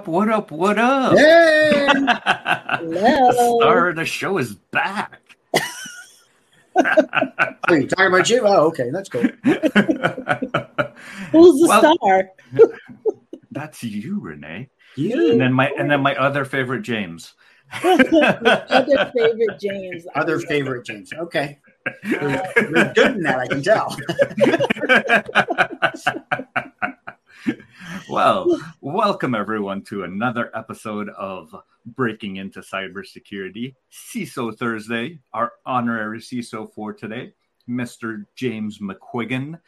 Up? What up? What up? Hey! the star of the show is back. Are you talking about you? Oh, okay, that's cool. Who's the Well- star? That's you, Renee. You And then my and then my other favorite, James. Other favorite James. other favorite James. Okay, you're, you're good in that. I can tell. Well, welcome everyone to another episode of Breaking into Cybersecurity, CISO Thursday. Our honorary CISO for today, Mr. James McQuiggan.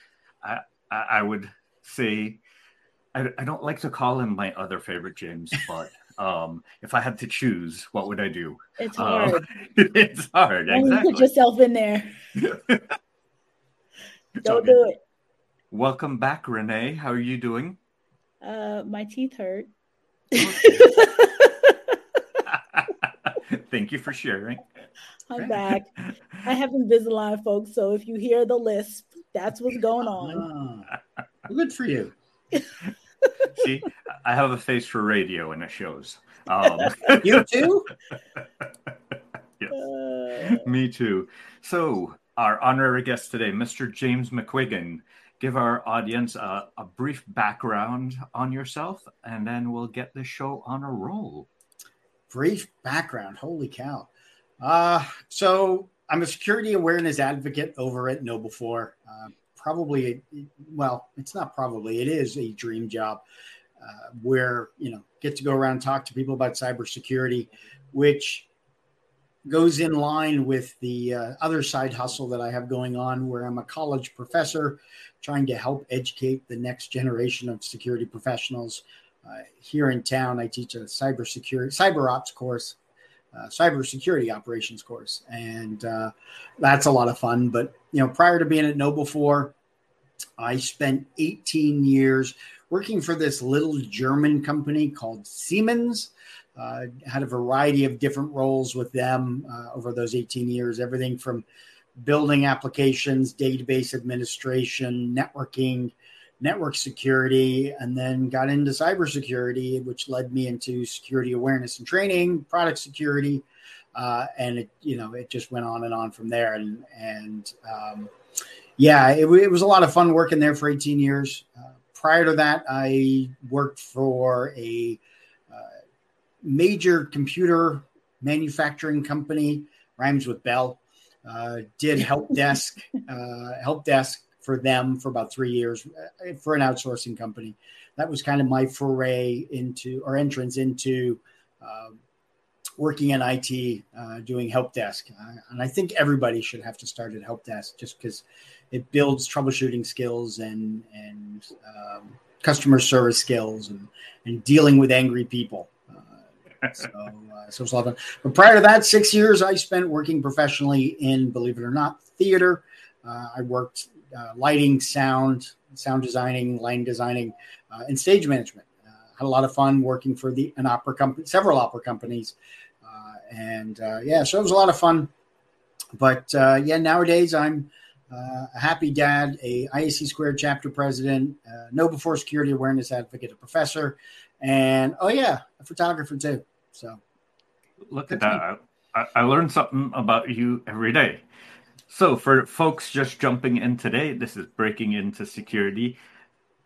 I, I, I would say I, I don't like to call him my other favorite James, but um, if I had to choose, what would I do? It's Um, hard. it's hard, Don't put yourself in there. Don't good. do it. Welcome back, Renee. How are you doing? Uh, my teeth hurt. Thank you for sharing. I'm back. I have Invisalign, folks. So if you hear the lisp, that's what's going on. Well, good for you. See, I have a face for radio, and it shows. Um, You too. yes, Uh, me too. So, our honorary guest today, Mr. James McQuiggan. Give our audience a, a brief background on yourself, and then we'll get the show on a roll. Brief background. Holy cow. Uh, so I'm a security awareness advocate over at KnowBe4. Uh, probably, well, it's not probably. It is a dream job uh, where you know get to go around and talk to people about cybersecurity, which goes in line with the uh, other side hustle that I have going on, where I'm a college professor trying to help educate the next generation of security professionals. Uh, here in town, I teach a cybersecurity cyber ops course, uh, cybersecurity operations course, and uh, that's a lot of fun. But you know, prior to being at KnowBe4, I spent 18 years working for this little German company called Siemens. Uh, had a variety of different roles with them uh, over those 18 years, everything from building applications, database administration, networking, network security, and then got into cybersecurity, which led me into security awareness and training, product security, uh, and it you know it just went on and on from there. And and um, yeah, it, it was a lot of fun working there for 18 years. Uh, prior to that, I worked for a major computer manufacturing company, rhymes with Bell. Uh, did help desk, uh, help desk for them for about three years uh, for an outsourcing company. That was kind of my foray into or entrance into uh, working in IT, uh, doing help desk. Uh, and I think everybody should have to start at help desk just because it builds troubleshooting skills and and um, customer service skills and and dealing with angry people. So, uh, so it's a lot of fun. But prior to that, six years I spent working professionally in, believe it or not, theater. Uh, I worked uh, lighting, sound, sound designing, line designing, uh, and stage management. Uh, had a lot of fun working for the an opera company, several opera companies, uh, and yeah, so it was a lot of fun. But yeah, nowadays I'm a happy dad, a ISC Squared chapter president, uh, Before security awareness advocate, a professor, and oh yeah, a photographer too. So look at that. I, I learned something about you every day. So, for folks just jumping in today, this is Breaking Into Security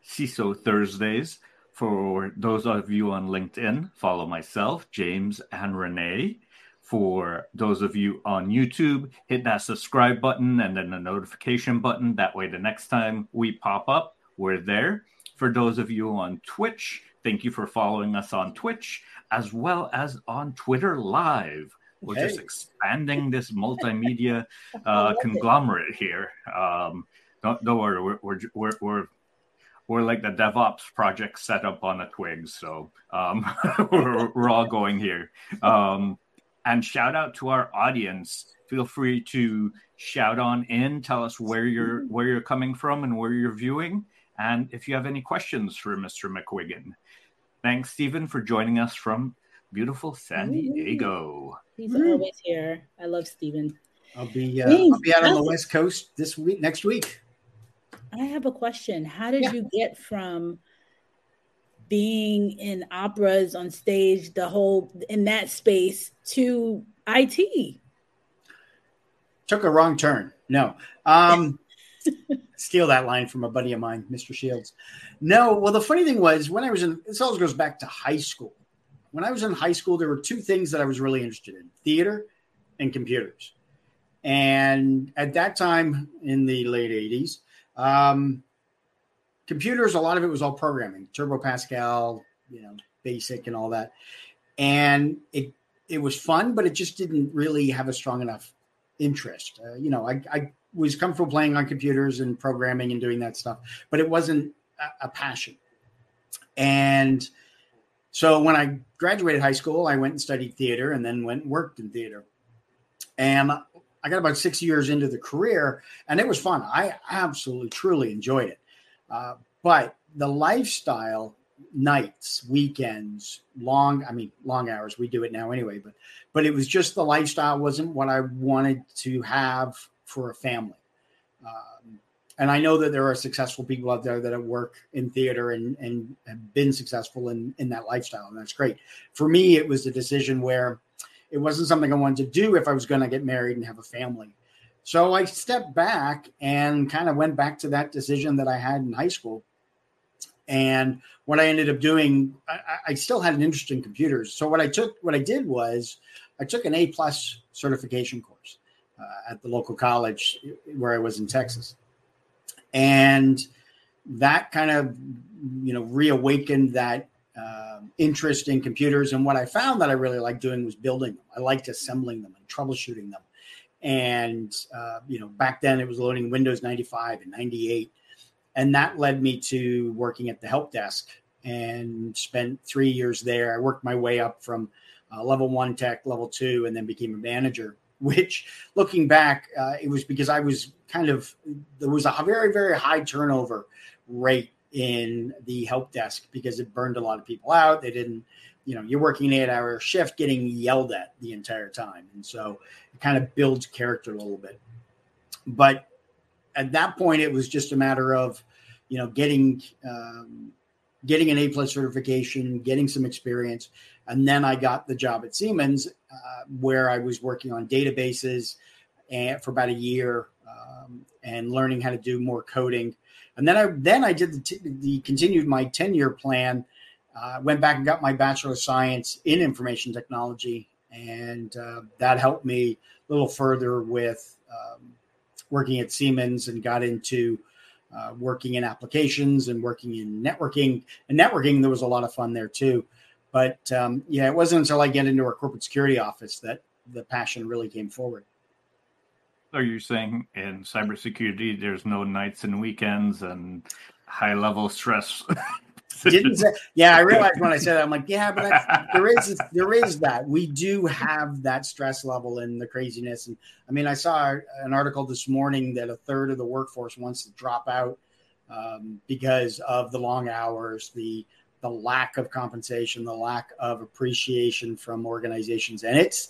CISO Thursdays. For those of you on LinkedIn, follow myself, James, and Renee. For those of you on YouTube, hit that subscribe button and then the notification button. That way, the next time we pop up, we're there. For those of you on Twitch, thank you for following us on Twitch as well as on Twitter Live. We're okay. just expanding this multimedia uh, conglomerate it. here. Um, don't, don't worry, we're, we're, we're, we're we're like the DevOps project set up on a twig. So um, we're, we're, all going here. Um, and shout out to our audience. Feel free to shout on in, tell us where you're where you're coming from and where you're viewing, and if you have any questions for Mr. McQuiggan. Thanks, Stephen, for joining us from beautiful San Diego. He's mm. always here. I love Stephen. I'll be uh, I'll be out on the West Coast this week next week. I have a question. How did yeah. you get from being in operas on stage, the whole in that space to IT? Took a wrong turn. No. Um steal that line from a buddy of mine, Mr. Shields. No, well, the funny thing was when I was in this always goes back to high school when I was in high school, there were two things that I was really interested in theater and computers. And at that time in the late 80s, um, computers, a lot of it was all programming, Turbo Pascal, you know, basic and all that. And it, it was fun, but it just didn't really have a strong enough interest. Uh, you know, I, I was comfortable playing on computers and programming and doing that stuff, but it wasn't a, passion. And so when I graduated high school, I went and studied theater and then went and worked in theater. And I got about six years into the career and it was fun. I absolutely, truly enjoyed it. Uh, but the lifestyle, nights, weekends, long, I mean, long hours, we do it now anyway, but, but it was just the lifestyle wasn't what I wanted to have for a family. Um, and I know that there are successful people out there that work in theater and, and have been successful in, in that lifestyle. And that's great. For me, it was a decision where it wasn't something I wanted to do if I was going to get married and have a family. So I stepped back and kind of went back to that decision that I had in high school. And what I ended up doing, I, I still had an interest in computers. So what I took, what I did was I took an A plus certification course uh, at the local college where I was in Texas. And that kind of you know reawakened that uh, interest in computers. And what i found that i really liked doing was building them. I liked assembling them and troubleshooting them. And uh, you know back then it was loading windows 95 and 98 and that led me to working at the help desk and spent three years there. I worked my way up from uh, level one tech level two and then became a manager which looking back, uh, it was because I was kind of, there was a very, very high turnover rate in the help desk because it burned a lot of people out. They didn't, you know, you're working an eight hour shift getting yelled at the entire time. And so it kind of builds character a little bit. But at that point, it was just a matter of, you know, getting, um, getting an A plus certification, getting some experience. And then I got the job at Siemens, uh, where I was working on databases and for about a year um, and learning how to do more coding. And then I then I did the, t- the continued my ten year plan. Uh, went back and got my bachelor of science in information technology, and uh, that helped me a little further with um, working at Siemens and got into uh, working in applications and working in networking. And networking, there was a lot of fun there too. But um, yeah, it wasn't until I get into our corporate security office that the passion really came forward. Are you saying in cybersecurity there's no nights and weekends and high level stress didn't say. Yeah, I realized when I said that, I'm like, yeah, but there is there is that we do have that stress level and the craziness. And I mean, I saw an article this morning that a third of the workforce wants to drop out um, because of the long hours, the the lack of compensation, the lack of appreciation from organizations, and it's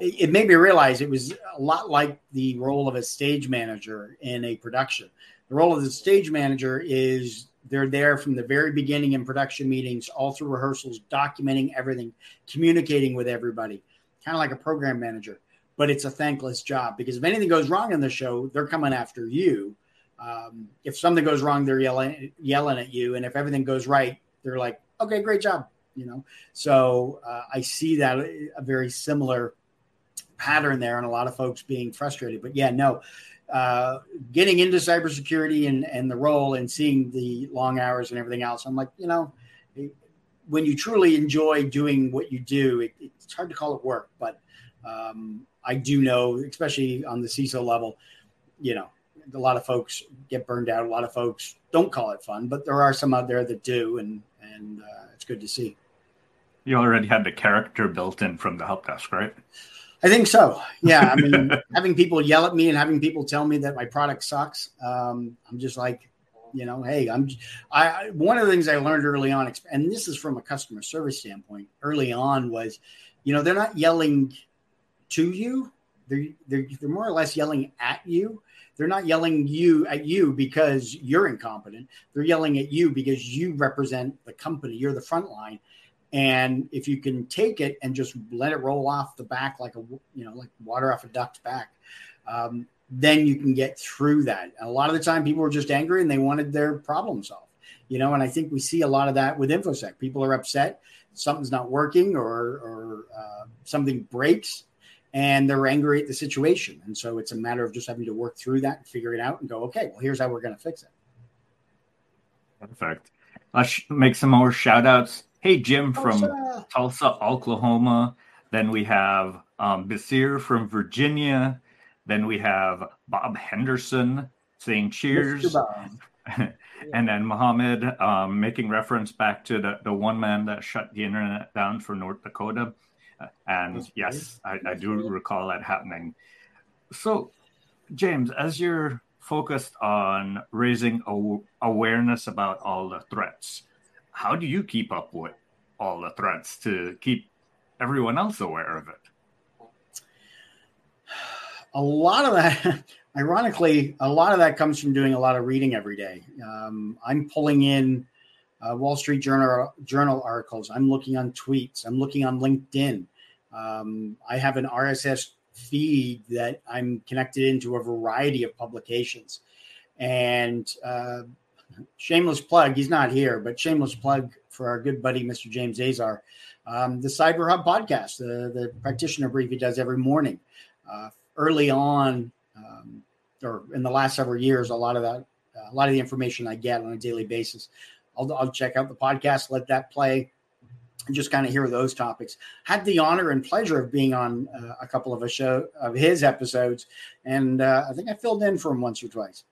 it made me realize it was a lot like the role of a stage manager in a production. The role of the stage manager is they're there from the very beginning in production meetings, all through rehearsals, documenting everything, communicating with everybody, kind of like a program manager. But it's a thankless job because if anything goes wrong in the show, they're coming after you. Um, if something goes wrong, they're yelling yelling at you, and if everything goes right, they're like, "Okay, great job," you know. So uh, I see that a very similar pattern there, and a lot of folks being frustrated. But yeah, no, uh, getting into cybersecurity and, and the role and seeing the long hours and everything else, I'm like, you know, when you truly enjoy doing what you do, it, it's hard to call it work, but um, I do know, especially on the CISO level, you know, a lot of folks get burned out. A lot of folks don't call it fun, but there are some out there that do, and and uh, it's good to see. You already had the character built in from the help desk, right? I think so. Yeah. I mean, having people yell at me and having people tell me that my product sucks, um, I'm just like, you know, hey, I'm. I one of the things I learned early on, and this is from a customer service standpoint. Early on, was, you know, they're not yelling to you; they're they're, they're more or less yelling at you. They're not yelling you at you because you're incompetent. They're yelling at you because you represent the company. You're the front line, and if you can take it and just let it roll off the back like a you know like water off a duck's back, um, then you can get through that. And a lot of the time, people are just angry and they wanted their problem solved. You know, and I think we see a lot of that with infosec. People are upset, something's not working, or or uh, something breaks, and they're angry at the situation. And so it's a matter of just having to work through that and figure it out and go, okay, well, here's how we're going to fix it. Perfect. Let's make some more shout outs. Hey, Jim from Tulsa, Tulsa Oklahoma. Then we have um, Basir from Virginia. Then we have Bob Henderson saying cheers. and then Mohammed um, making reference back to the, the one man that shut the internet down for North Dakota. And yes, I, I do recall that happening. So, James, as you're focused on raising awareness about all the threats, how do you keep up with all the threats to keep everyone else aware of it? A lot of that, ironically, a lot of that comes from doing a lot of reading every day. Um, I'm pulling in uh, Wall Street Journal journal articles. I'm looking on tweets. I'm looking on LinkedIn. Um, I have an RSS feed that I'm connected into a variety of publications, and uh, shameless plug. He's not here, but shameless plug for our good buddy, Mr. James Azar. Um, the Cyber Hub podcast, the, the practitioner brief he does every morning. Uh, early on, um, or in the last several years, a lot of that, a lot of the information I get on a daily basis, I'll, I'll check out the podcast, let that play, and just kind of hear those topics. Had the honor and pleasure of being on uh, a couple of a show of his episodes, and uh, I think I filled in for him once or twice.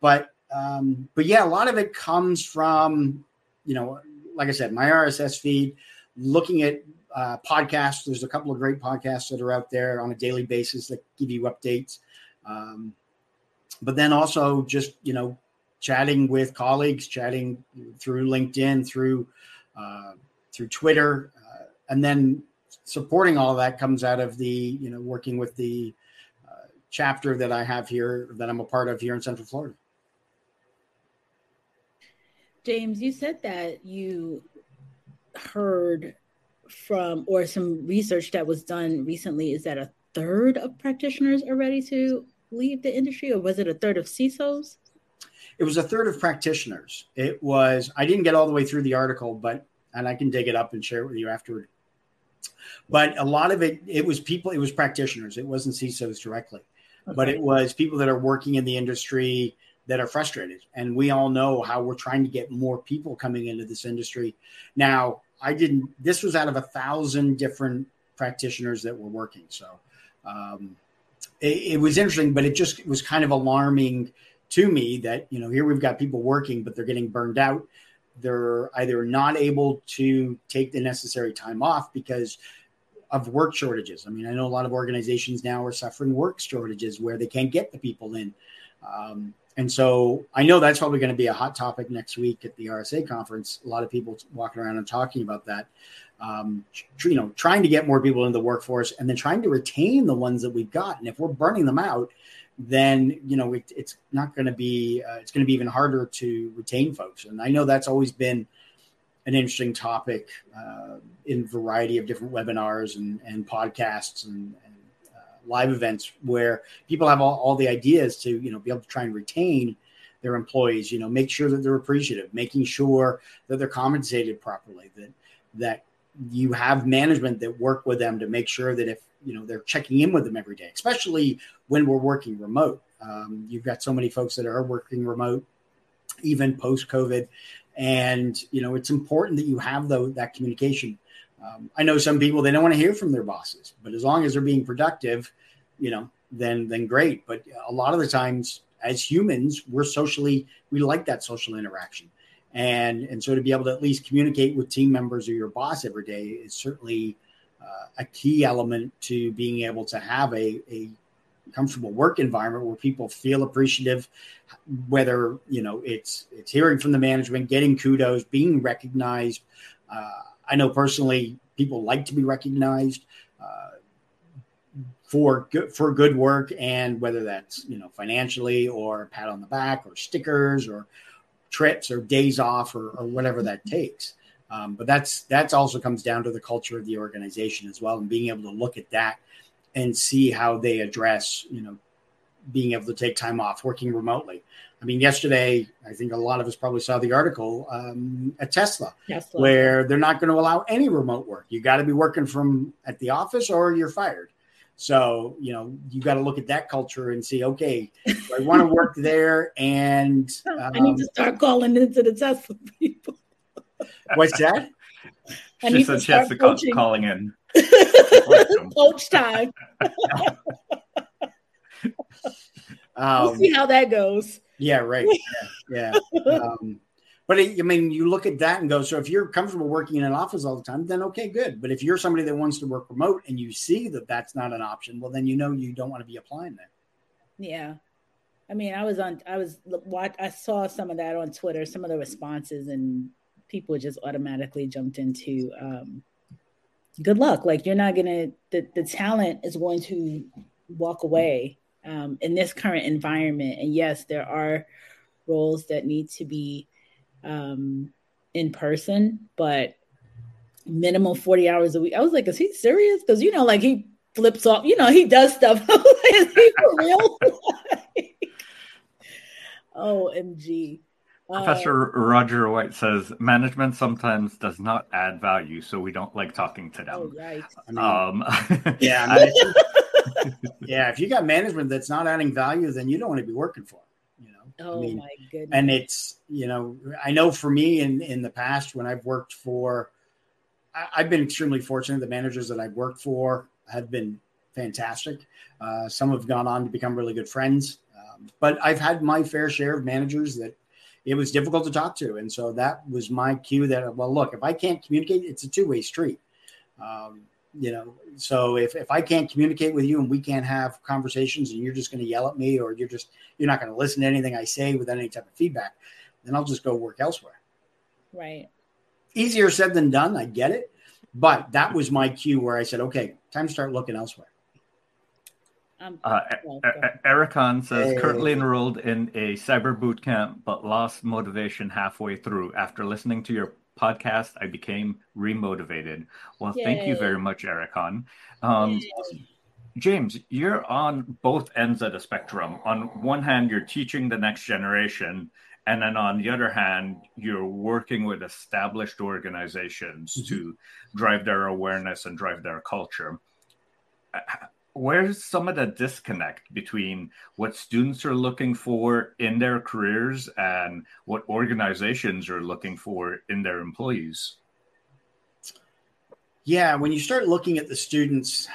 But um, but yeah, a lot of it comes from, you know, like I said, my RSS feed, looking at uh, podcasts. There's a couple of great podcasts that are out there on a daily basis that give you updates. Um, but then also just, you know, chatting with colleagues, chatting through LinkedIn, through, uh, through Twitter, uh, and then supporting all that comes out of the, you know, working with the uh, chapter that I have here that I'm a part of here in Central Florida. James, you said that you heard from or some research that was done recently is that a third of practitioners are ready to leave the industry, or was it a third of CISOs? It was a third of practitioners. It was, I didn't get all the way through the article, but, and I can dig it up and share it with you afterward. But a lot of it, it was people, it was practitioners. It wasn't CISOs directly, okay. but it was people that are working in the industry that are frustrated. And we all know how we're trying to get more people coming into this industry. Now, I didn't, this was out of a thousand different practitioners that were working. So um, it, it was interesting, but it just was kind of alarming to me that, you know, here we've got people working, but they're getting burned out. they're either not able to take the necessary time off because of work shortages. I mean, I know a lot of organizations now are suffering work shortages where they can't get the people in. Um, and so I know that's probably going to be a hot topic next week at the RSA conference. A lot of people walking around and talking about that. Um, you know, trying to get more people into the workforce and then trying to retain the ones that we've got. And if we're burning them out, then you know it, it's not going to be. Uh, it's going to be even harder to retain folks. And I know that's always been an interesting topic uh, in variety of different webinars and, and podcasts and, and uh, live events where people have all, all the ideas to you know be able to try and retain their employees you know make sure that they're appreciative making sure that they're compensated properly that that you have management that work with them to make sure that if you know they're checking in with them every day especially when we're working remote. Um, you've got so many folks that are working remote even post covid and you know it's important that you have the, that communication. Um, i know some people they don't want to hear from their bosses but as long as they're being productive you know then then great. But a lot of the times as humans we're socially we like that social interaction. And and so to be able to at least communicate with team members or your boss every day is certainly a key element to being able to have a, a comfortable work environment where people feel appreciative whether you know it's it's hearing from the management getting kudos being recognized. Uh, i know personally people like to be recognized uh, for good for good work and whether that's you know financially or pat on the back or stickers or trips or days off or, or whatever that takes um, but that's that's also comes down to the culture of the organization as well and being able to look at that and see how they address, you know, being able to take time off, working remotely. I mean, yesterday, I think a lot of us probably saw the article um, at Tesla, Tesla, where they're not going to allow any remote work. You got to be working from at the office or you're fired. So, you know, you got to look at that culture and see, okay, I want to work there? And um, I need to um, start calling into the Tesla people. What's that? She said she has to call, calling in. Coach time. um, we'll see how that goes. Yeah, right. Yeah. yeah. Um, but it, I mean, you look at that and go, so if you're comfortable working in an office all the time, then okay, good. But if you're somebody that wants to work remote and you see that that's not an option, well, then you know you don't want to be applying that. Yeah. I mean, I was on, I was, I saw some of that on Twitter, some of the responses, and people just automatically jumped into, um, good luck. Like you're not gonna the, the talent is going to walk away um, in this current environment. And yes, there are roles that need to be um, in person, but minimum 40 hours a week. I was like, is he serious? Because you know, like he flips off, you know, he does stuff. is he for real? OMG. Professor uh, Roger White says management sometimes does not add value, so we don't like talking to them. Oh, right. I mean, um, yeah, I mean, yeah. If you got management that's not adding value, then you don't want to be working for. Them, you know. Oh I mean, my goodness. And it's you know I know for me in in the past when I've worked for, I, have been extremely fortunate. The managers that I've worked for have been fantastic. Uh, some have gone on to become really good friends. Um, but I've had my fair share of managers that it was difficult to talk to. And so that was my cue that, well, look, if I can't communicate, it's a two way street. Um, you know, so if, if I can't communicate with you and we can't have conversations and you're just going to yell at me or you're just, you're not going to listen to anything I say without any type of feedback, then I'll just go work elsewhere. Right. Easier said than done. I get it. But that was my cue where I said, okay, time to start looking elsewhere. Um, uh, Ericon says hey. currently enrolled in a cyber boot camp, but lost motivation halfway through. After listening to your podcast, I became remotivated. Well, Yay. thank you very much, Ericon. Um, James, you're on both ends of the spectrum. On one hand, you're teaching the next generation, and then on the other hand, you're working with established organizations mm-hmm. to drive their awareness and drive their culture where's some of the disconnect between what students are looking for in their careers and what organizations are looking for in their employees? Yeah, when you start looking at the students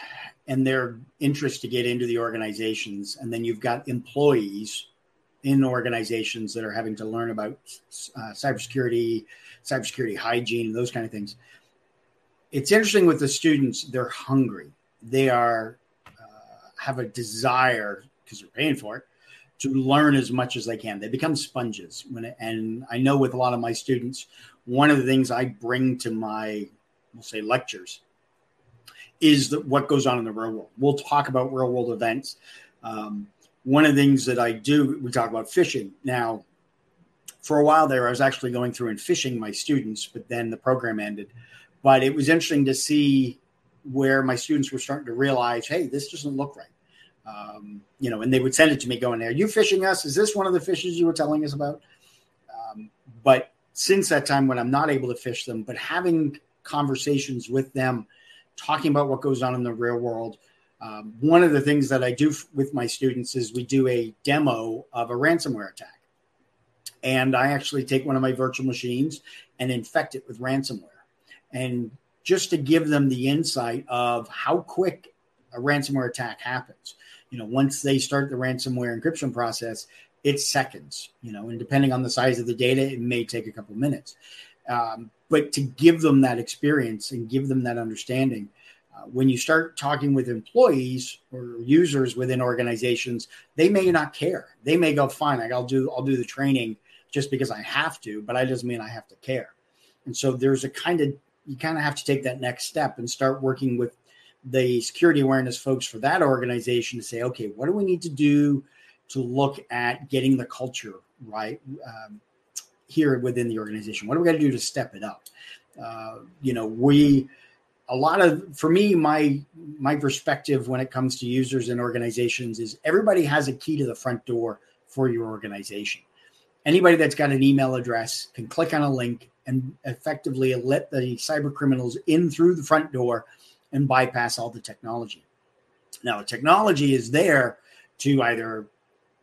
and their interest to get into the organizations, and then you've got employees in organizations that are having to learn about uh, cybersecurity, cybersecurity hygiene, those kind of things. It's interesting with the students; they're hungry. They are have a desire because they're paying for it to learn as much as they can. They become sponges. When and I know with a lot of my students, one of the things I bring to my we'll say lectures is that what goes on in the real world. We'll talk about real world events. Um, one of the things that I do, we talk about phishing. Now, for a while there, I was actually going through and phishing my students, but then the program ended. But it was interesting to see where my students were starting to realize, hey, this doesn't look right. Um, you know, and they would send it to me going, Are you phishing us? Is this one of the phishes you were telling us about? Um, but since that time, when I'm not able to phish them, but having conversations with them, talking about what goes on in the real world, um, one of the things that I do f- with my students is we do a demo of a ransomware attack. And I actually take one of my virtual machines and infect it with ransomware. And just to give them the insight of how quick a ransomware attack happens. You know, once they start the ransomware encryption process, it's seconds, you know, and depending on the size of the data, it may take a couple minutes. Um, but to give them that experience and give them that understanding, uh, when you start talking with employees or users within organizations, they may not care. They may go, "Fine, I'll do I'll do the training just because I have to," but I doesn't mean I have to care. And so there's a kind of you kind of have to take that next step and start working with the security awareness folks for that organization to say, okay, what do we need to do to look at getting the culture right um, here within the organization? What do we got to do to step it up? Uh, you know, we a lot of for me my my perspective when it comes to users and organizations is everybody has a key to the front door for your organization anybody that's got an email address can click on a link and effectively let the cyber criminals in through the front door and bypass all the technology. Now, the technology is there to either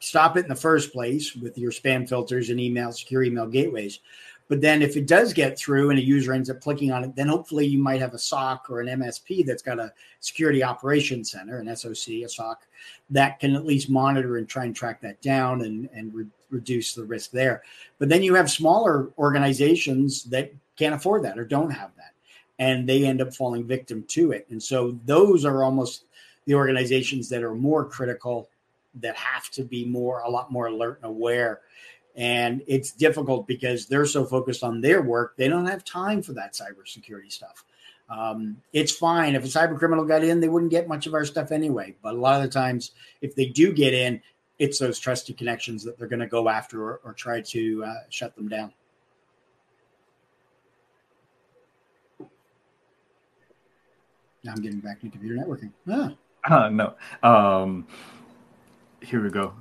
stop it in the first place with your spam filters and email, secure email gateways. But then if it does get through and a user ends up clicking on it, then hopefully you might have a SOC or an MSP that's got a security operations center, an SOC, a SOC, that can at least monitor and try and track that down and, and re- reduce the risk there. But then you have smaller organizations that can't afford that or don't have that and they end up falling victim to it. And so those are almost the organizations that are more critical, that have to be more, a lot more alert and aware. And it's difficult because they're so focused on their work, they don't have time for that cybersecurity stuff. Um, it's fine if a cyber criminal got in, they wouldn't get much of our stuff anyway. But a lot of the times, if they do get in, it's those trusted connections that they're going to go after or, or try to uh, shut them down. Now I'm getting back to computer networking. Ah. Uh, no. Um, here we go.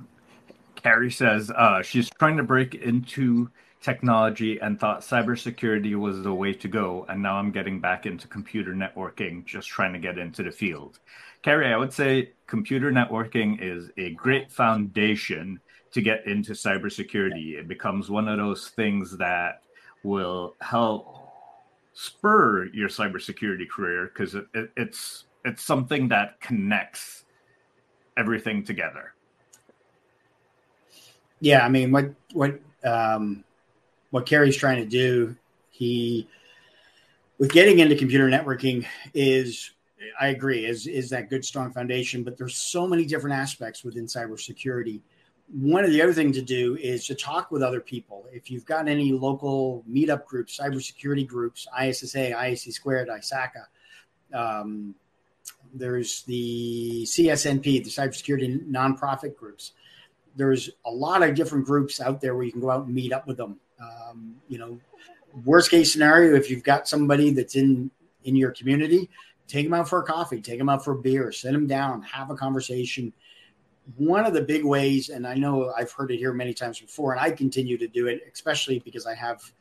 Carrie says uh, she's trying to break into technology and thought cybersecurity was the way to go. And now I'm getting back into computer networking, just trying to get into the field. Carrie, I would say computer networking is a great foundation to get into cybersecurity. It becomes one of those things that will help spur your cybersecurity career because it, it, it's it's something that connects everything together. Yeah, I mean, what what um, what Carrie's trying to do, he with getting into computer networking is I agree is is that good strong foundation, but there's so many different aspects within cybersecurity one of the other things to do is to talk with other people. If you've got any local meetup groups, cybersecurity groups, ISSA, ISC squared, ISACA, um, there's the CSNP, the cybersecurity nonprofit groups. There's a lot of different groups out there where you can go out and meet up with them. Um, you know, worst case scenario, if you've got somebody that's in in your community, take them out for a coffee, take them out for a beer, sit them down, have a conversation one of the big ways, and I know I've heard it here many times before, and I continue to do it, especially because I have,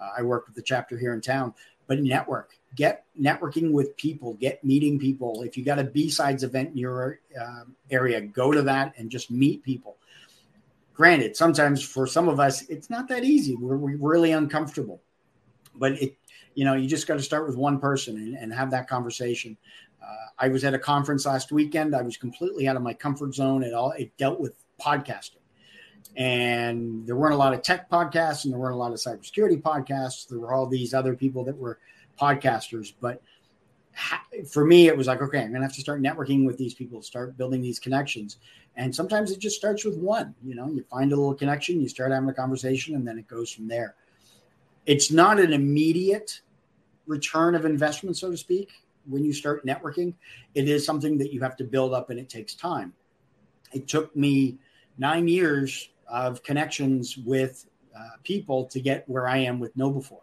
uh, I work with the chapter here in town, but network, get networking with people, get meeting people. If you got a B-sides event in your uh, area, go to that and just meet people. Granted, sometimes for some of us, it's not that easy. We're, we're really uncomfortable, but it, you know, you just got to start with one person and, and have that conversation. Uh, I was at a conference last weekend. I was completely out of my comfort zone. It all it dealt with podcasting, and there weren't a lot of tech podcasts and there weren't a lot of cybersecurity podcasts. There were all these other people that were podcasters, but for me, it was like, okay, I'm gonna have to start networking with these people, start building these connections. And sometimes it just starts with one. You know, you find a little connection, you start having a conversation, and then it goes from there. It's not an immediate return of investment, so to speak, when you start networking. It is something that you have to build up and it takes time. It took me nine years of connections with uh, people to get where I am with KnowBe4.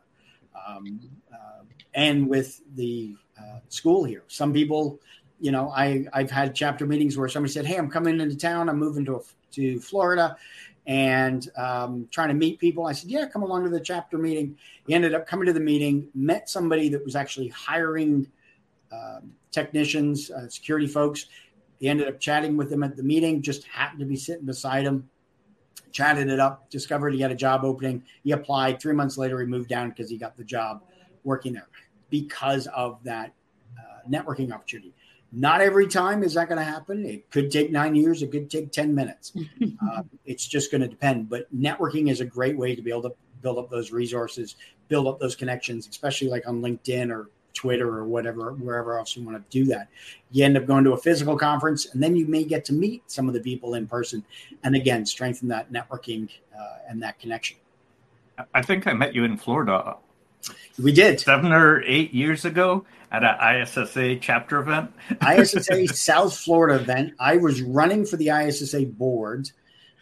Um, uh, and with the uh, school here. Some people, you know, I I've had chapter meetings where somebody said, "Hey, I'm coming into town. I'm moving to to Florida." And um, trying to meet people, I said, "Yeah, come along to the chapter meeting." He ended up coming to the meeting, met somebody that was actually hiring uh, technicians, uh, security folks. He ended up chatting with them at the meeting. Just happened to be sitting beside him chatted it up, discovered he had a job opening. He applied. Three months later, he moved down because he got the job working there because of that uh, networking opportunity. Not every time is that going to happen. It could take nine years. It could take 10 minutes. uh, it's just going to depend. But networking is a great way to be able to build up those resources, build up those connections, especially like on LinkedIn or Twitter or whatever, wherever else you want to do that. You end up going to a physical conference, and then you may get to meet some of the people in person, and again, strengthen that networking uh, and that connection. I think I met you in Florida we did seven or eight years ago at an ISSA chapter event. ISSA South Florida event. I was running for the ISSA board,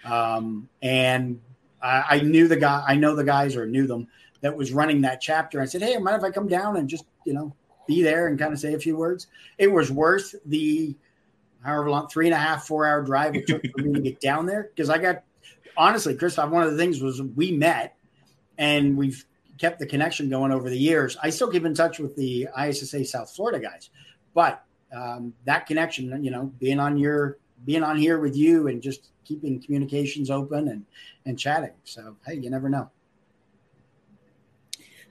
um, and I, I, knew the guy. I know the guys or knew them that was running that chapter. I said, "Hey, mind if I come down and just you know be there and kind of say a few words?" It was worth the however long three and a half four hour drive it took for me to get down there because I got honestly, Christophe. One of the things was we met and we've kept the connection going over the years. I still keep in touch with the ISSA South Florida guys, but um, that connection, you know, being on your being on here with you and just keeping communications open and and chatting. So hey, you never know.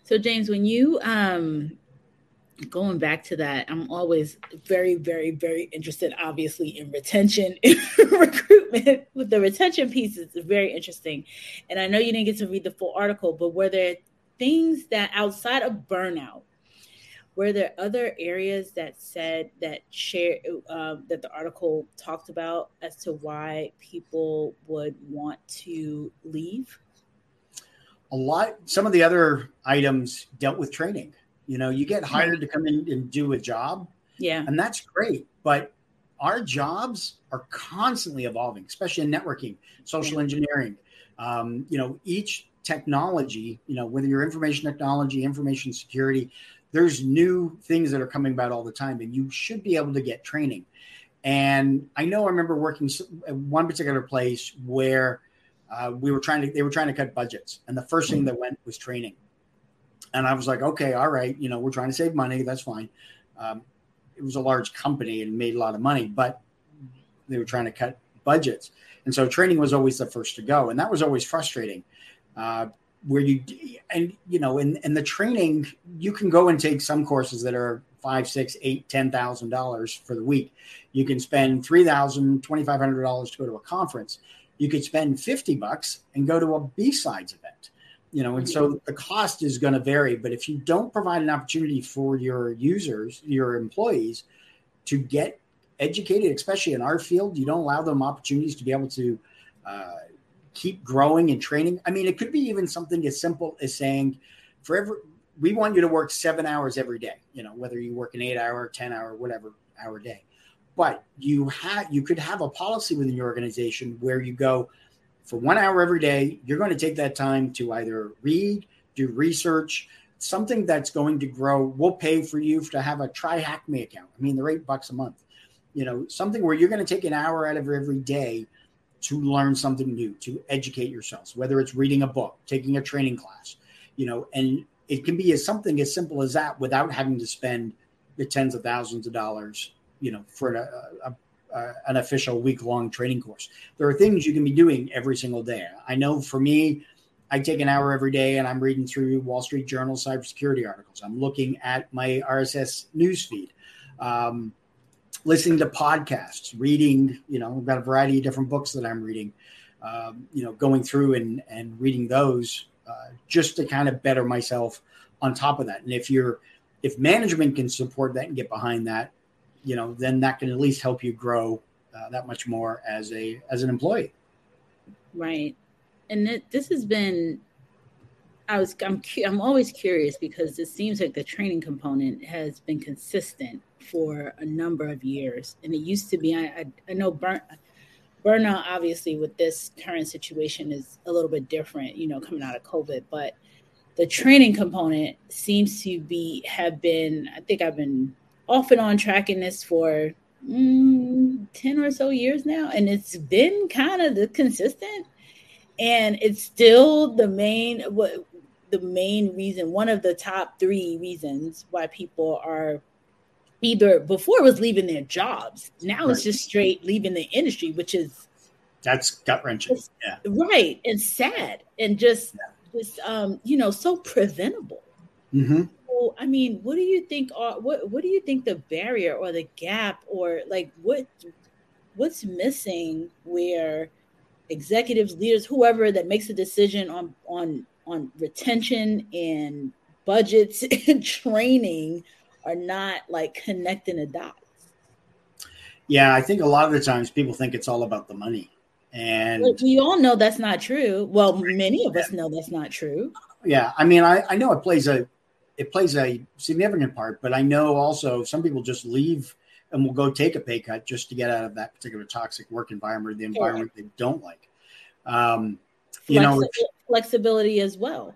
So James, when you um going back to that, I'm always very, very, very interested, obviously, in retention in recruitment. With the retention piece, it's very interesting. And I know you didn't get to read the full article, but were there things that outside of burnout, were there other areas that said that share uh, that the article talked about as to why people would want to leave? A lot. Some of the other items dealt with training. You know, you get hired to come in and do a job. Yeah. And that's great. But our jobs are constantly evolving, especially in networking, social engineering. Um, you know, each technology, you know, whether you're information technology, information security, there's new things that are coming about all the time, and you should be able to get training. And I know I remember working at one particular place where uh, we were trying to, they were trying to cut budgets, and the first thing that went was training. And I was like, okay, all right, you know, we're trying to save money, that's fine. Um, it was a large company and made a lot of money, but they were trying to cut budgets. And so training was always the first to go. And that was always frustrating uh, where you and you know in, in the training you can go and take some courses that are five six eight ten thousand dollars for the week you can spend three thousand twenty five hundred dollars to go to a conference you could spend 50 bucks and go to a b-sides event you know and so the cost is going to vary but if you don't provide an opportunity for your users your employees to get educated especially in our field you don't allow them opportunities to be able to uh, keep growing and training. I mean, it could be even something as simple as saying, for every, we want you to work seven hours every day, you know, whether you work an eight hour, 10 hour, whatever hour day. But you have you could have a policy within your organization where you go for one hour every day, you're going to take that time to either read, do research, something that's going to grow. We'll pay for you to have a TryHackMe account. I mean, they're eight bucks a month. You know, something where you're going to take an hour out of every day to learn something new, to educate yourselves, whether it's reading a book, taking a training class, you know, and it can be as something as simple as that without having to spend the tens of thousands of dollars, you know, for a, a, a, an official week long training course. There are things you can be doing every single day. I know for me, I take an hour every day and I'm reading through Wall Street Journal cybersecurity articles. I'm looking at my RSS newsfeed. Um, listening to podcasts, reading, you know, I've got a variety of different books that I'm reading. um, you know, going through and and reading those uh, just to kind of better myself on top of that. And if you're if management can support that and get behind that, you know, then that can at least help you grow uh, that much more as a as an employee. Right, and it, this has been. I was I'm I'm always curious because it seems like the training component has been consistent for a number of years, and it used to be. I I, I know burn, burnout obviously with this current situation is a little bit different, you know, coming out of COVID, but the training component seems to be have been. I think I've been off and on tracking this for mm, 10 or so years now and it's been kind of the consistent and it's still the main what the main reason one of the top three reasons why people are either before it was leaving their jobs now right. it's just straight leaving the industry which is that's gut wrenching yeah right and sad and just yeah. just um you know so preventable mm-hmm. I mean, what do you think are what what do you think the barrier or the gap or like what what's missing where executives, leaders, whoever that makes a decision on on on retention and budgets and training are not like connecting the dots? Yeah, I think a lot of the times people think it's all about the money. And we all know that's not true. Well, many of us know that's not true. Yeah, I mean, I, I know it plays a it plays a significant part. But I know also some people just leave and will go take a pay cut just to get out of that particular toxic work environment, or the environment they don't like. Um, you know, flexibility as well.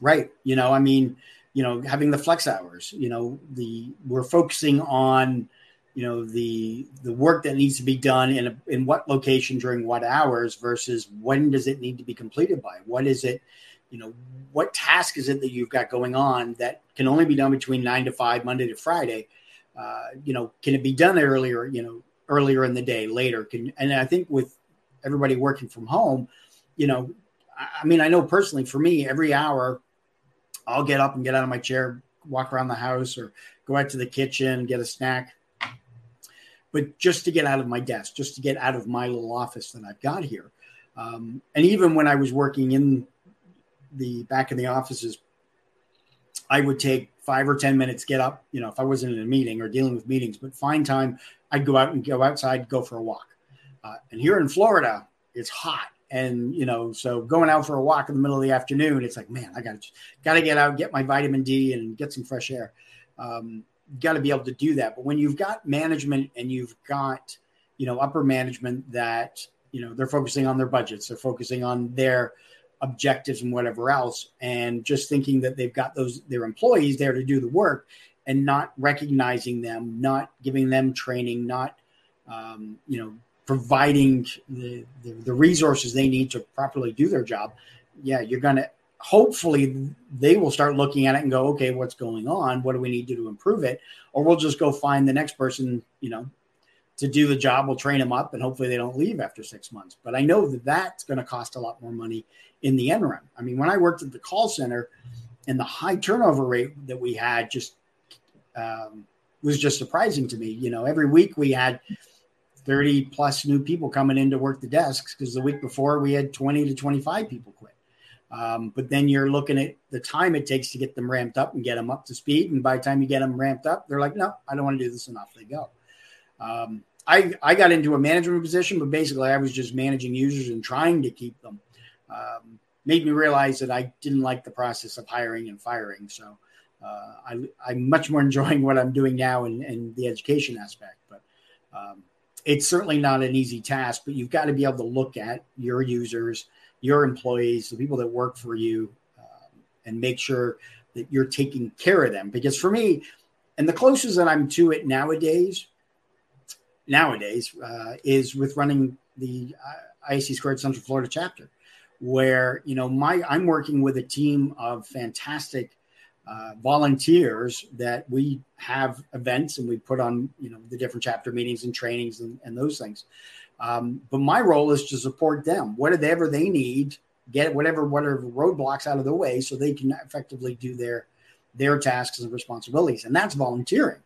Right. You know, I mean, you know, having the flex hours. You know, the we're focusing on you know the the work that needs to be done in a, in what location during what hours versus when does it need to be completed by what is it you know what task is it that you've got going on that can only be done between nine to five monday to friday? Uh, you know can it be done earlier you know earlier in the day later? Can and i think with everybody working from home you know i mean i know personally for me every hour i'll get up and get out of my chair walk around the house or go out to the kitchen get a snack. But just to get out of my desk just to get out of my little office that i've got here um, and even when i was working in the back in the offices, I would take five or 10 minutes, get up, you know, if I wasn't in a meeting or dealing with meetings, but find time, I'd go out and go outside, go for a walk. Uh, and here in Florida, it's hot. And, you know, so going out for a walk in the middle of the afternoon, it's like, man, I got to, got to get out, get my vitamin D and get some fresh air. Um, got to be able to do that. But when you've got management and you've got, you know, upper management that, you know, they're focusing on their budgets, they're focusing on their, objectives and whatever else and just thinking that they've got those their employees there to do the work and not recognizing them not giving them training not um, you know providing the, the, the resources they need to properly do their job yeah you're gonna hopefully they will start looking at it and go okay what's going on? What do we need to do to improve it? Or we'll just go find the next person you know to do the job. We'll train them up and hopefully they don't leave after six months. But I know that that's going to cost a lot more money in the end run. I mean, when I worked at the call center and the high turnover rate that we had just um, was just surprising to me. You know, every week we had 30 plus new people coming in to work the desks because the week before we had 20 to 25 people quit. Um, but then you're looking at the time it takes to get them ramped up and get them up to speed. And by the time you get them ramped up, they're like, no, I don't want to do this. Off they go. Um, I, I got into a management position, but basically I was just managing users and trying to keep them. Um, made me realize that I didn't like the process of hiring and firing. So uh, I, am much more enjoying what I'm doing now and, and the education aspect. But um, it's certainly not an easy task, but you've got to be able to look at your users, your employees, the people that work for you, um, and make sure that you're taking care of them. Because for me, and the closest that I'm to it nowadays nowadays uh, is with running the uh, ISC Squared Central Florida chapter, where you know my I'm working with a team of fantastic uh, volunteers that we have events and we put on you know the different chapter meetings and trainings and, and those things. Um, but my role is to support them, whatever they need, get whatever whatever roadblocks out of the way, so they can effectively do their their tasks and responsibilities, and that's volunteering.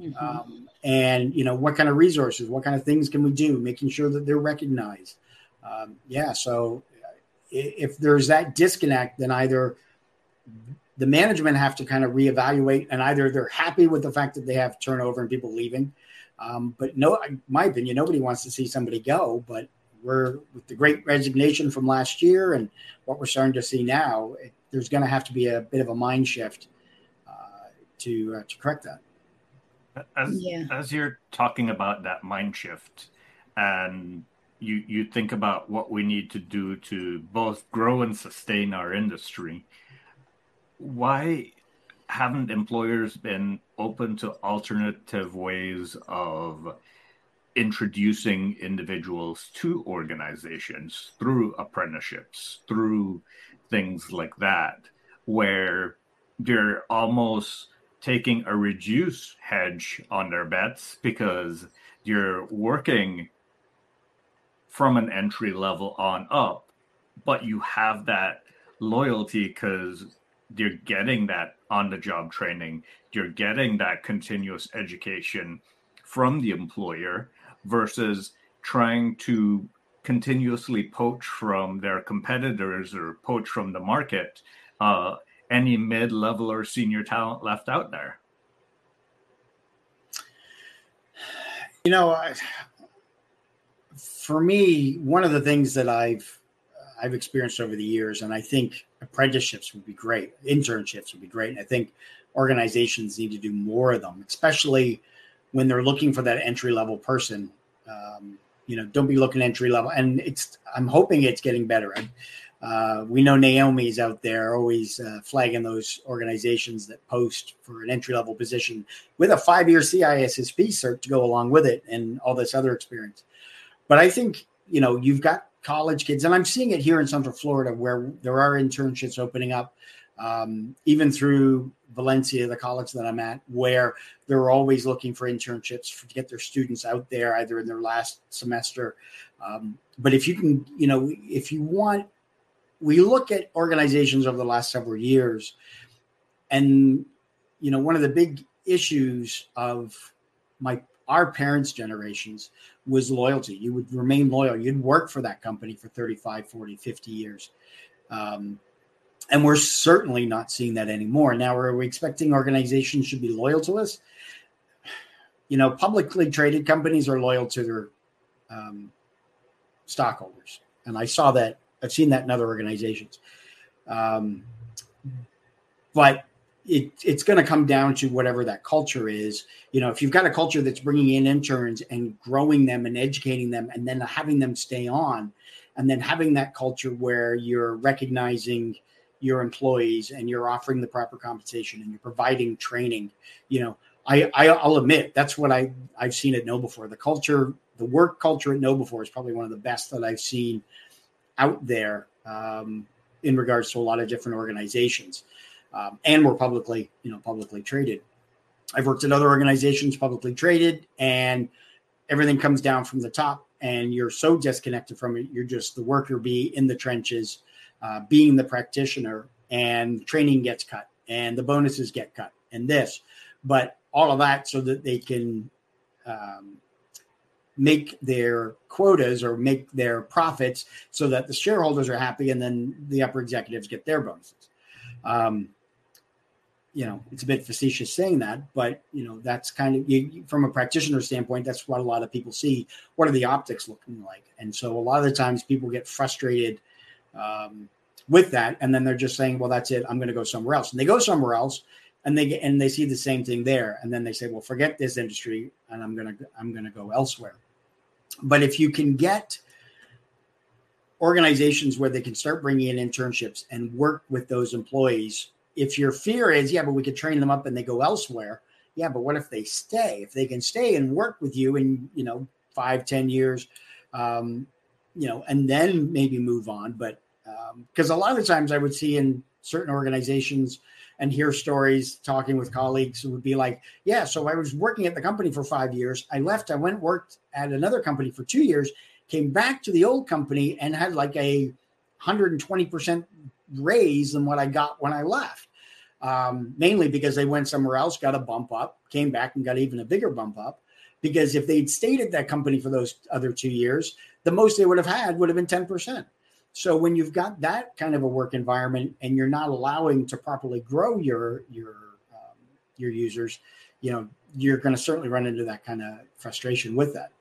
Mm-hmm. Um, and you know what kind of resources, what kind of things can we do, making sure that they're recognized. um, yeah, so if there's that disconnect, then either the management have to kind of reevaluate, and either they're happy with the fact that they have turnover and people leaving. Um, but no, my opinion, nobody wants to see somebody go. But we're with the great resignation from last year and what we're starting to see now, it, there's going to have to be a bit of a mind shift uh, to uh, to correct that. As, yeah. as you're talking about that mind shift, and you you think about what we need to do to both grow and sustain our industry, why haven't employers been open to alternative ways of introducing individuals to organizations through apprenticeships, through things like that, where they're almost taking a reduced hedge on their bets because you're working from an entry level on up, but you have that loyalty because you're getting that on the job training, you're getting that continuous education from the employer versus trying to continuously poach from their competitors or poach from the market uh, any mid level or senior talent left out there? You know, I, for me, one of the things that I've I've experienced over the years, and I think apprenticeships would be great, internships would be great, and I think organizations need to do more of them, especially when they're looking for that entry level person. Um, you know, don't be looking entry level, and it's I'm hoping it's getting better. I, uh, we know Naomi's out there always uh, flagging those organizations that post for an entry level position with a five year CISSP cert to go along with it and all this other experience. But I think, you know, you've got college kids, and I'm seeing it here in Central Florida where there are internships opening up, um, even through Valencia, the college that I'm at, where they're always looking for internships for, to get their students out there either in their last semester. Um, but if you can, you know, if you want we look at organizations over the last several years, and you know, one of the big issues of my our parents' generations was loyalty. You would remain loyal. You'd work for that company for 35, 40, 50 years. Um, and we're certainly not seeing that anymore. Now, are we expecting organizations should be loyal to us? You know, publicly traded companies are loyal to their um, stockholders. And I saw that I've seen that in other organizations. Um, but it, it's going to come down to whatever that culture is. You know, if you've got a culture that's bringing in interns and growing them and educating them and then having them stay on, and then having that culture where you're recognizing your employees and you're offering the proper compensation and you're providing training, you know, I, I will admit that's what I I've seen at KnowBe4. The culture, the work culture at KnowBe4 is probably one of the best that I've seen out there um, in regards to a lot of different organizations, um, and we're publicly, you know, publicly traded. I've worked at other organizations publicly traded, and everything comes down from the top, and you're so disconnected from it. You're just the worker bee in the trenches, uh, being the practitioner, and training gets cut, and the bonuses get cut, and this, but all of that so that they can um, make their quotas or make their profits so that the shareholders are happy and then the upper executives get their bonuses. Um, you know, it's a bit facetious saying that, but you know, that's kind of you, from a practitioner standpoint, that's what a lot of people see. What are the optics looking like? And so a lot of the times people get frustrated um, with that, and then they're just saying, "Well, that's it. I'm going to go somewhere else." And they go somewhere else, and they get and they see the same thing there, and then they say, "Well, forget this industry, and I'm gonna I'm gonna go elsewhere." But if you can get organizations where they can start bringing in internships and work with those employees, if your fear is, yeah, but we could train them up and they go elsewhere. Yeah, but what if they stay? If they can stay and work with you in, you know, five, ten years, um, you know, and then maybe move on. But because um, a lot of times I would see in certain organizations, and hear stories talking with colleagues who would be like, yeah, so I was working at the company for five years. I left, I went worked at another company for two years, came back to the old company and had like a 120% raise than what I got when I left. Um, mainly because they went somewhere else, got a bump up, came back and got even a bigger bump up. because if they'd stayed at that company for those other two years, the most they would have had would have been 10%. So when you've got that kind of a work environment and you're not allowing to properly grow your your um, your users, you know, you're going to certainly run into that kind of frustration with that.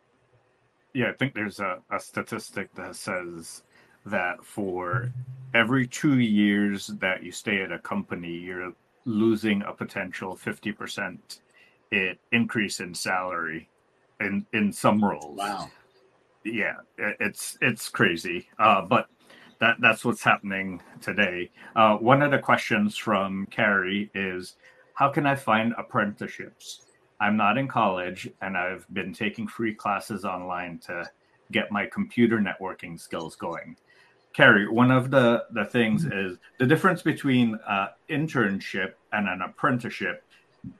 Yeah, I think there's a, a statistic that says that for every two years that you stay at a company, you're losing a potential 50% it increase in salary in in some roles. Wow. Yeah, it's it's crazy. Uh, but that that's what's happening today. Uh, one of the questions from Carrie is, how can I find apprenticeships? I'm not in college, and I've been taking free classes online to get my computer networking skills going. Carrie, one of the, the things is the difference between uh, internship and an apprenticeship.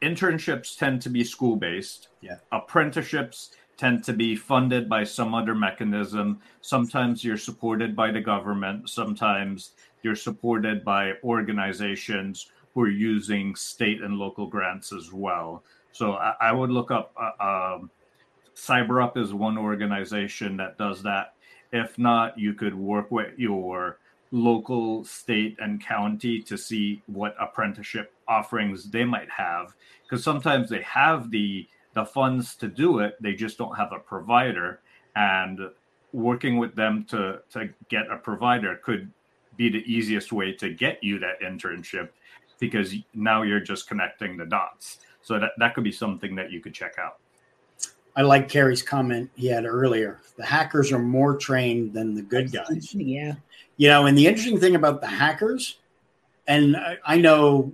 Internships tend to be school based. Yeah. Apprenticeships tend to be funded by some other mechanism. Sometimes you're supported by the government. Sometimes you're supported by organizations who are using state and local grants as well. So I, I would look up. Uh, um, CyberUp is one organization that does that. If not, you could work with your local, state, and county to see what apprenticeship offerings they might have. Because sometimes they have the the funds to do it, they just don't have a provider. And working with them to to get a provider could be the easiest way to get you that internship because now you're just connecting the dots. So that, that could be something that you could check out. I like Carrie's comment he had earlier. The hackers are more trained than the good guys. Yeah. You know, and the interesting thing about the hackers, and I, I know,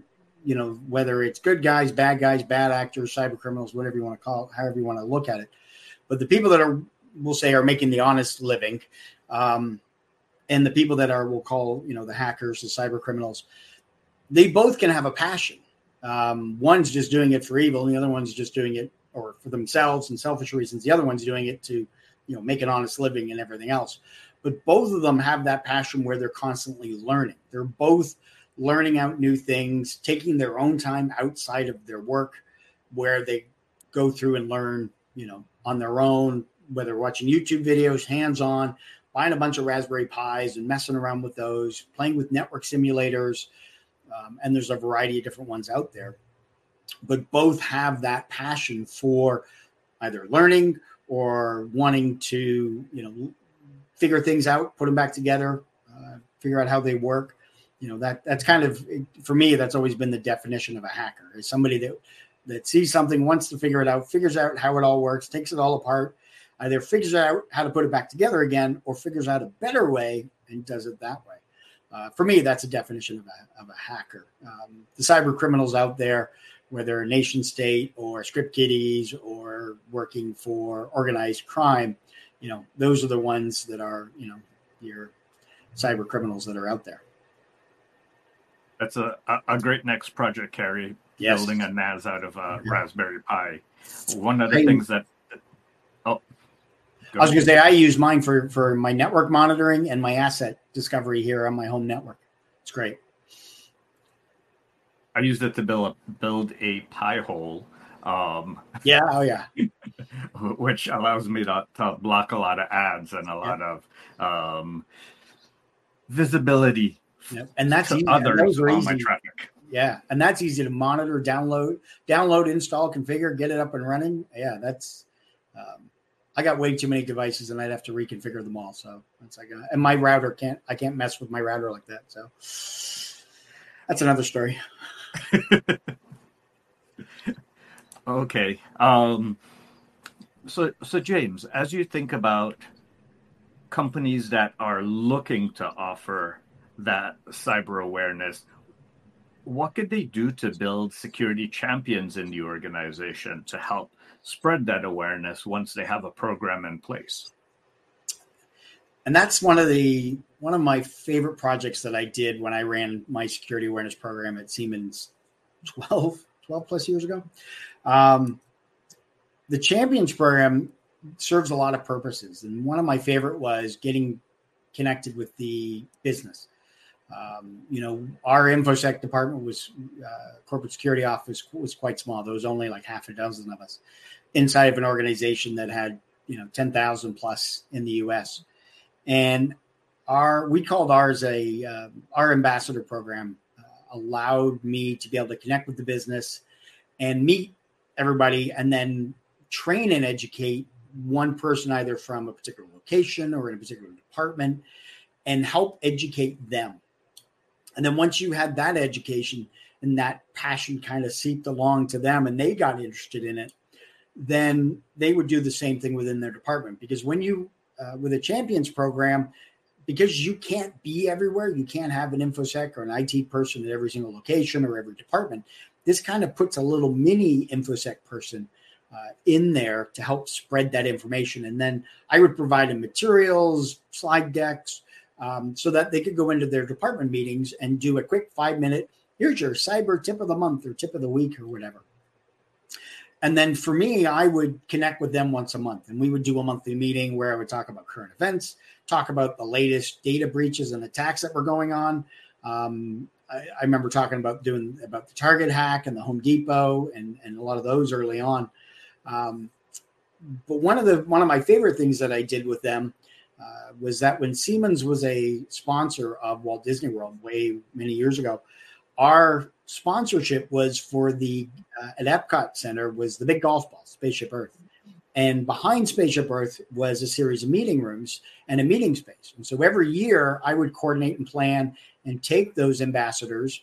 you know, whether it's good guys, bad guys, bad actors, cyber criminals, whatever you want to call it, however you want to look at it. But the people that are, we'll say, are making the honest living, um, and the people that are, we'll call, you know, the hackers, the cyber criminals, they both can have a passion. Um, one's just doing it for evil, and the other one's just doing it or for themselves and selfish reasons. The other one's doing it to, you know, make an honest living and everything else. But both of them have that passion where they're constantly learning. They're both learning out new things, taking their own time outside of their work, where they go through and learn, you know, on their own, whether watching YouTube videos, hands on, buying a bunch of Raspberry Pis and messing around with those, playing with network simulators. Um, and there's a variety of different ones out there but both have that passion for either learning or wanting to, you know, figure things out, put them back together, uh, figure out how they work. You know, that that's kind of for me, that's always been the definition of a hacker is somebody that that sees something, wants to figure it out, figures out how it all works, takes it all apart, either figures out how to put it back together again or figures out a better way and does it that way. Uh, for me, that's a definition of a, of a hacker. Um, the cyber criminals out there, whether nation state or script kiddies or working for organized crime, you know, those are the ones that are, you know, your cyber criminals that are out there. That's a, a great next project, Carrie. Yes. Building a NAS out of a yeah. Raspberry Pi. One of the I, things that, oh, I was going to say I use mine for for my network monitoring and my asset discovery here on my home network. It's great. I used it to build a, build a Pi-hole. Um, yeah, oh yeah. which allows me to, to block a lot of ads and a lot yeah. of um, visibility. Yep. And that's easy. others on easy. my traffic. Yeah, and that's easy to monitor, download, download, install, configure, get it up and running. Yeah, that's. Um, I got way too many devices, and I'd have to reconfigure them all. So that's like, and my router can't. I can't mess with my router like that. So that's another story. okay. Um, so, so James, as you think about companies that are looking to offer that cyber awareness, what could they do to build security champions in the organization to help spread that awareness once they have a program in place? And that's one of the one of my favorite projects that I did when I ran my security awareness program at Siemens 12, 12 plus years ago. Um, the Champions program serves a lot of purposes. And one of my favorite was getting connected with the business. Um, you know, our infosec department was uh, corporate security office was quite small. There was only like half a dozen of us inside of an organization that had you know ten thousand plus in the U.S. And our we called ours a uh, our ambassador program uh, allowed me to be able to connect with the business and meet everybody, and then train and educate one person either from a particular location or in a particular department, and help educate them and then once you had that education and that passion kind of seeped along to them and they got interested in it, then they would do the same thing within their department. Because when you, uh, with a champions program, because you can't be everywhere, you can't have an infosec or an IT person at every single location or every department. This kind of puts a little mini infosec person uh, in there to help spread that information. And then I would provide them materials, slide decks, um, so that they could go into their department meetings and do a quick five minute here's your cyber tip of the month or tip of the week or whatever. And then for me, I would connect with them once a month and we would do a monthly meeting where I would talk about current events, talk about the latest data breaches and attacks that were going on. Um, I, I, remember talking about doing about the Target hack and the Home Depot and, and a lot of those early on. Um, but one of the one of my favorite things that I did with them uh, was that when Siemens was a sponsor of Walt Disney World way many years ago, our sponsorship was for the uh, at Epcot Center was the big golf ball, Spaceship Earth. And behind Spaceship Earth was a series of meeting rooms and a meeting space. And so every year I would coordinate and plan and take those ambassadors.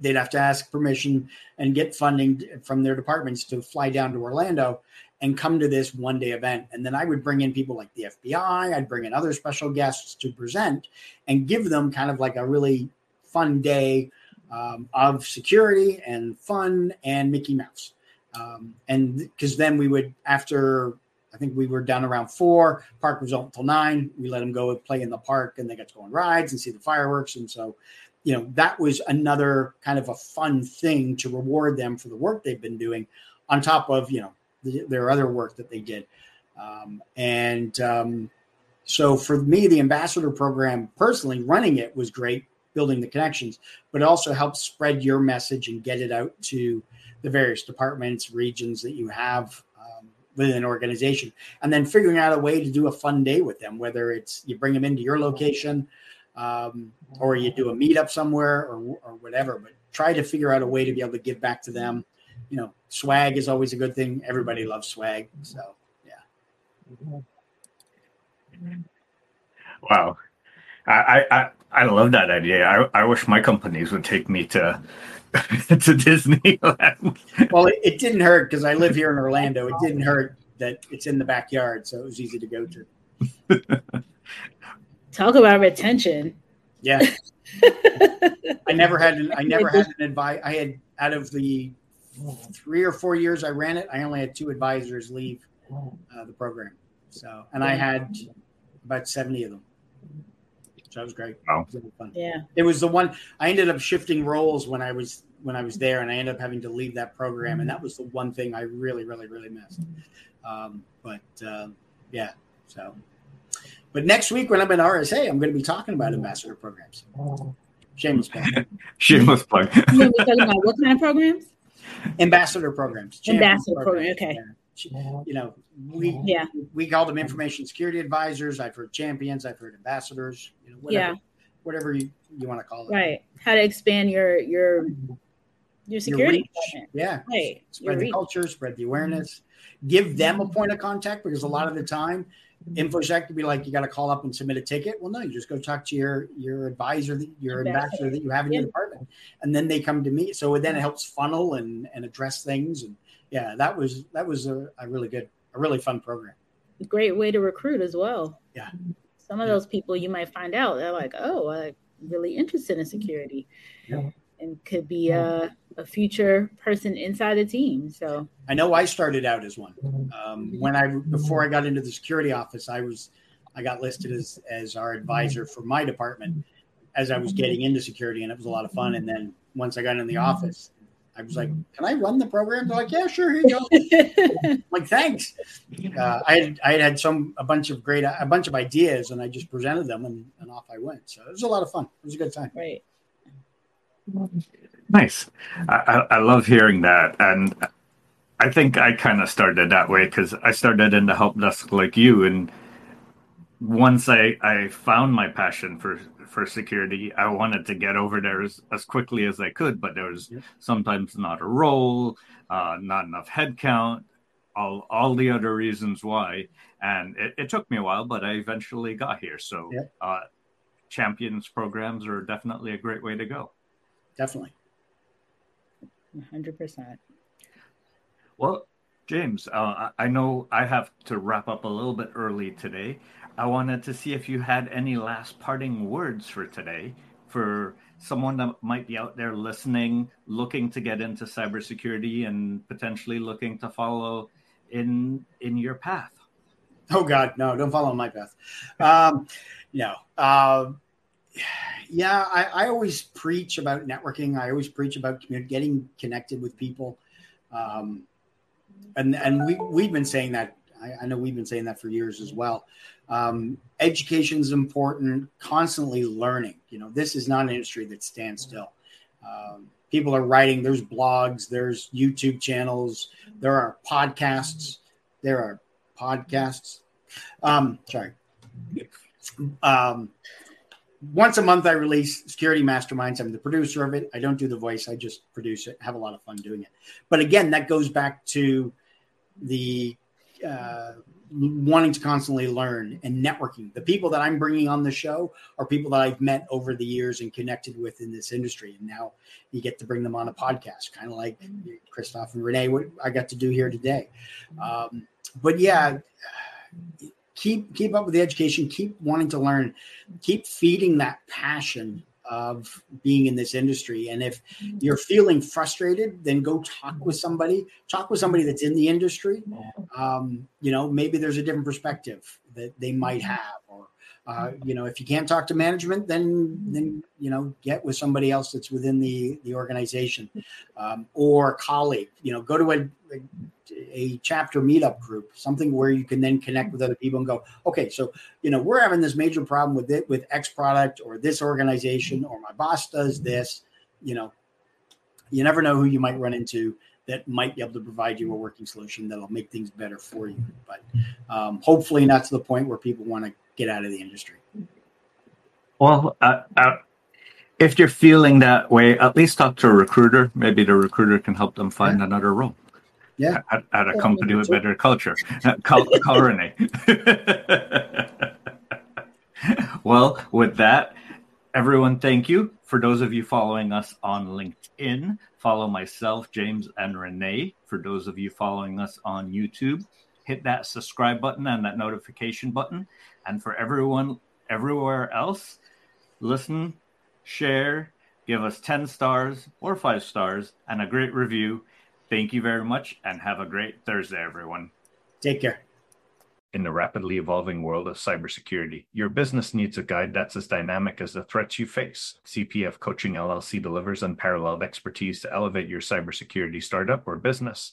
They'd have to ask permission and get funding from their departments to fly down to Orlando and come to this one day event. And then I would bring in people like the FBI, I'd bring in other special guests to present and give them kind of like a really fun day um, of security and fun and Mickey Mouse. Um, and because then we would, after I think we were done around four, park was open until nine, we let them go and play in the park and they got to go on rides and see the fireworks. And so, you know, that was another kind of a fun thing to reward them for the work they've been doing on top of, you know, the, their other work that they did. Um, and um, so for me, the ambassador program, personally running it was great, building the connections, but it also helps spread your message and get it out to the various departments, regions that you have um, within an organization, and then figuring out a way to do a fun day with them, whether it's you bring them into your location. Um, or you do a meetup somewhere or, or whatever, but try to figure out a way to be able to give back to them you know, swag is always a good thing. Everybody loves swag. So, yeah. Wow. I, I, I love that idea. I, I wish my companies would take me to to Disneyland. well, it, it didn't hurt because I live here in Orlando. It didn't hurt that it's in the backyard, so it was easy to go to. Talk about retention. Yeah. I never had an I never had an advice. I had out of the three or four years I ran it, I only had two advisors leave uh, the program. So, and I had about 70 of them. So that was great. Wow. It was fun. Yeah. It was the one I ended up shifting roles when I was when I was there and I ended up having to leave that program. And that was the one thing I really, really, really missed. Um, but uh, yeah, so but next week when I'm at RSA, I'm going to be talking about ambassador programs. Shameless plug. Shameless plug. you talking about what kind of programs? Ambassador programs. Ambassador program. Okay. You know, we yeah we call them information security advisors. I've heard champions. I've heard ambassadors. You know, whatever, yeah. whatever you, you want to call it. Right. How to expand your your your security. Your yeah. Right. Spread the culture. Spread the awareness. Give them a point of contact because a lot of the time Mm-hmm. InfoSec could be like, you got to call up and submit a ticket. Well, no, you just go talk to your your advisor, your ambassador that you have in your department, and then they come to me. So then it helps funnel and and address things. And yeah, that was that was a, a really good, a really fun program. Great way to recruit as well. Yeah. Some of yeah. those people you might find out they're like, oh, I'm really interested in mm-hmm. security. Yeah and could be a, uh, a future person inside the team. So I know I started out as one. Um, when I before I got into the security office, I was I got listed as as our advisor for my department as I was getting into security, and it was a lot of fun. And then once I got in the office, I was like, "Can I run the program?" They're like, "Yeah, sure, here you go." like, thanks. Uh, I had I had some a bunch of great a bunch of ideas, and I just presented them, and, and off I went. So it was a lot of fun. It was a good time. Right. Nice. I, I love hearing that, and I think I kind of started that way because I started in the help desk like you, and once I I found my passion for for security. I wanted to get over there as, as quickly as I could, but there was sometimes not a role, uh, not enough headcount, all all the other reasons why. And it, it, took me a while, but I eventually got here. So uh, champions programs are definitely a great way to go. Definitely. 100%. Well, James, uh, I know I have to wrap up a little bit early today. I wanted to see if you had any last parting words for today for someone that might be out there listening, looking to get into cybersecurity and potentially looking to follow in in your path. Oh God, no! Don't follow my path. Um, no. Uh, yeah, I, I, always preach about networking. I always preach about getting connected with people, um, and and we we've been saying that. I, I know we've been saying that for years as well. Um, education is important, constantly learning. You know, this is not an industry that stands still. Um, people are writing, there's blogs, there's YouTube channels, there are podcasts. There are podcasts. Um, sorry. Once a month, I release Security Masterminds. I'm the producer of it. I don't do the voice, I just produce it, have a lot of fun doing it. But again, that goes back to the uh, wanting to constantly learn and networking. The people that I'm bringing on the show are people that I've met over the years and connected with in this industry. And now you get to bring them on a podcast, kind of like Christophe and Renee, what I got to do here today. Um, but yeah, keep keep up with the education, keep wanting to learn, keep feeding that passion of being in this industry. And if you're feeling frustrated, then go talk with somebody. Talk with somebody that's in the industry. Um, you know, maybe there's a different perspective that they might have. Or, uh, you know, if you can't talk to management, then then you know, get with somebody else that's within the the organization um, or colleague. You know, go to a, a a chapter meetup group, something where you can then connect with other people and go, okay, so you know we're having this major problem with it with X product or this organization or my boss does this. You know, you never know who you might run into that might be able to provide you a working solution that'll make things better for you. But um, hopefully, not to the point where people want to get out of the industry. Well, uh, uh, if you're feeling that way, at least talk to a recruiter. Maybe the recruiter can help them find yeah. another role. Yeah. At, at a company with better culture. Call renee well with that everyone thank you. For those of you following us on linkedin follow myself james and renee. For those of you following us on youtube hit that subscribe button and that notification button and for everyone everywhere else listen share give us 10 stars or 5 stars and a great review Thank you very much and have a great Thursday, everyone. Take care. In the rapidly evolving world of cybersecurity, your business needs a guide that's as dynamic as the threats you face. CPF Coaching LLC delivers unparalleled expertise to elevate your cybersecurity startup or business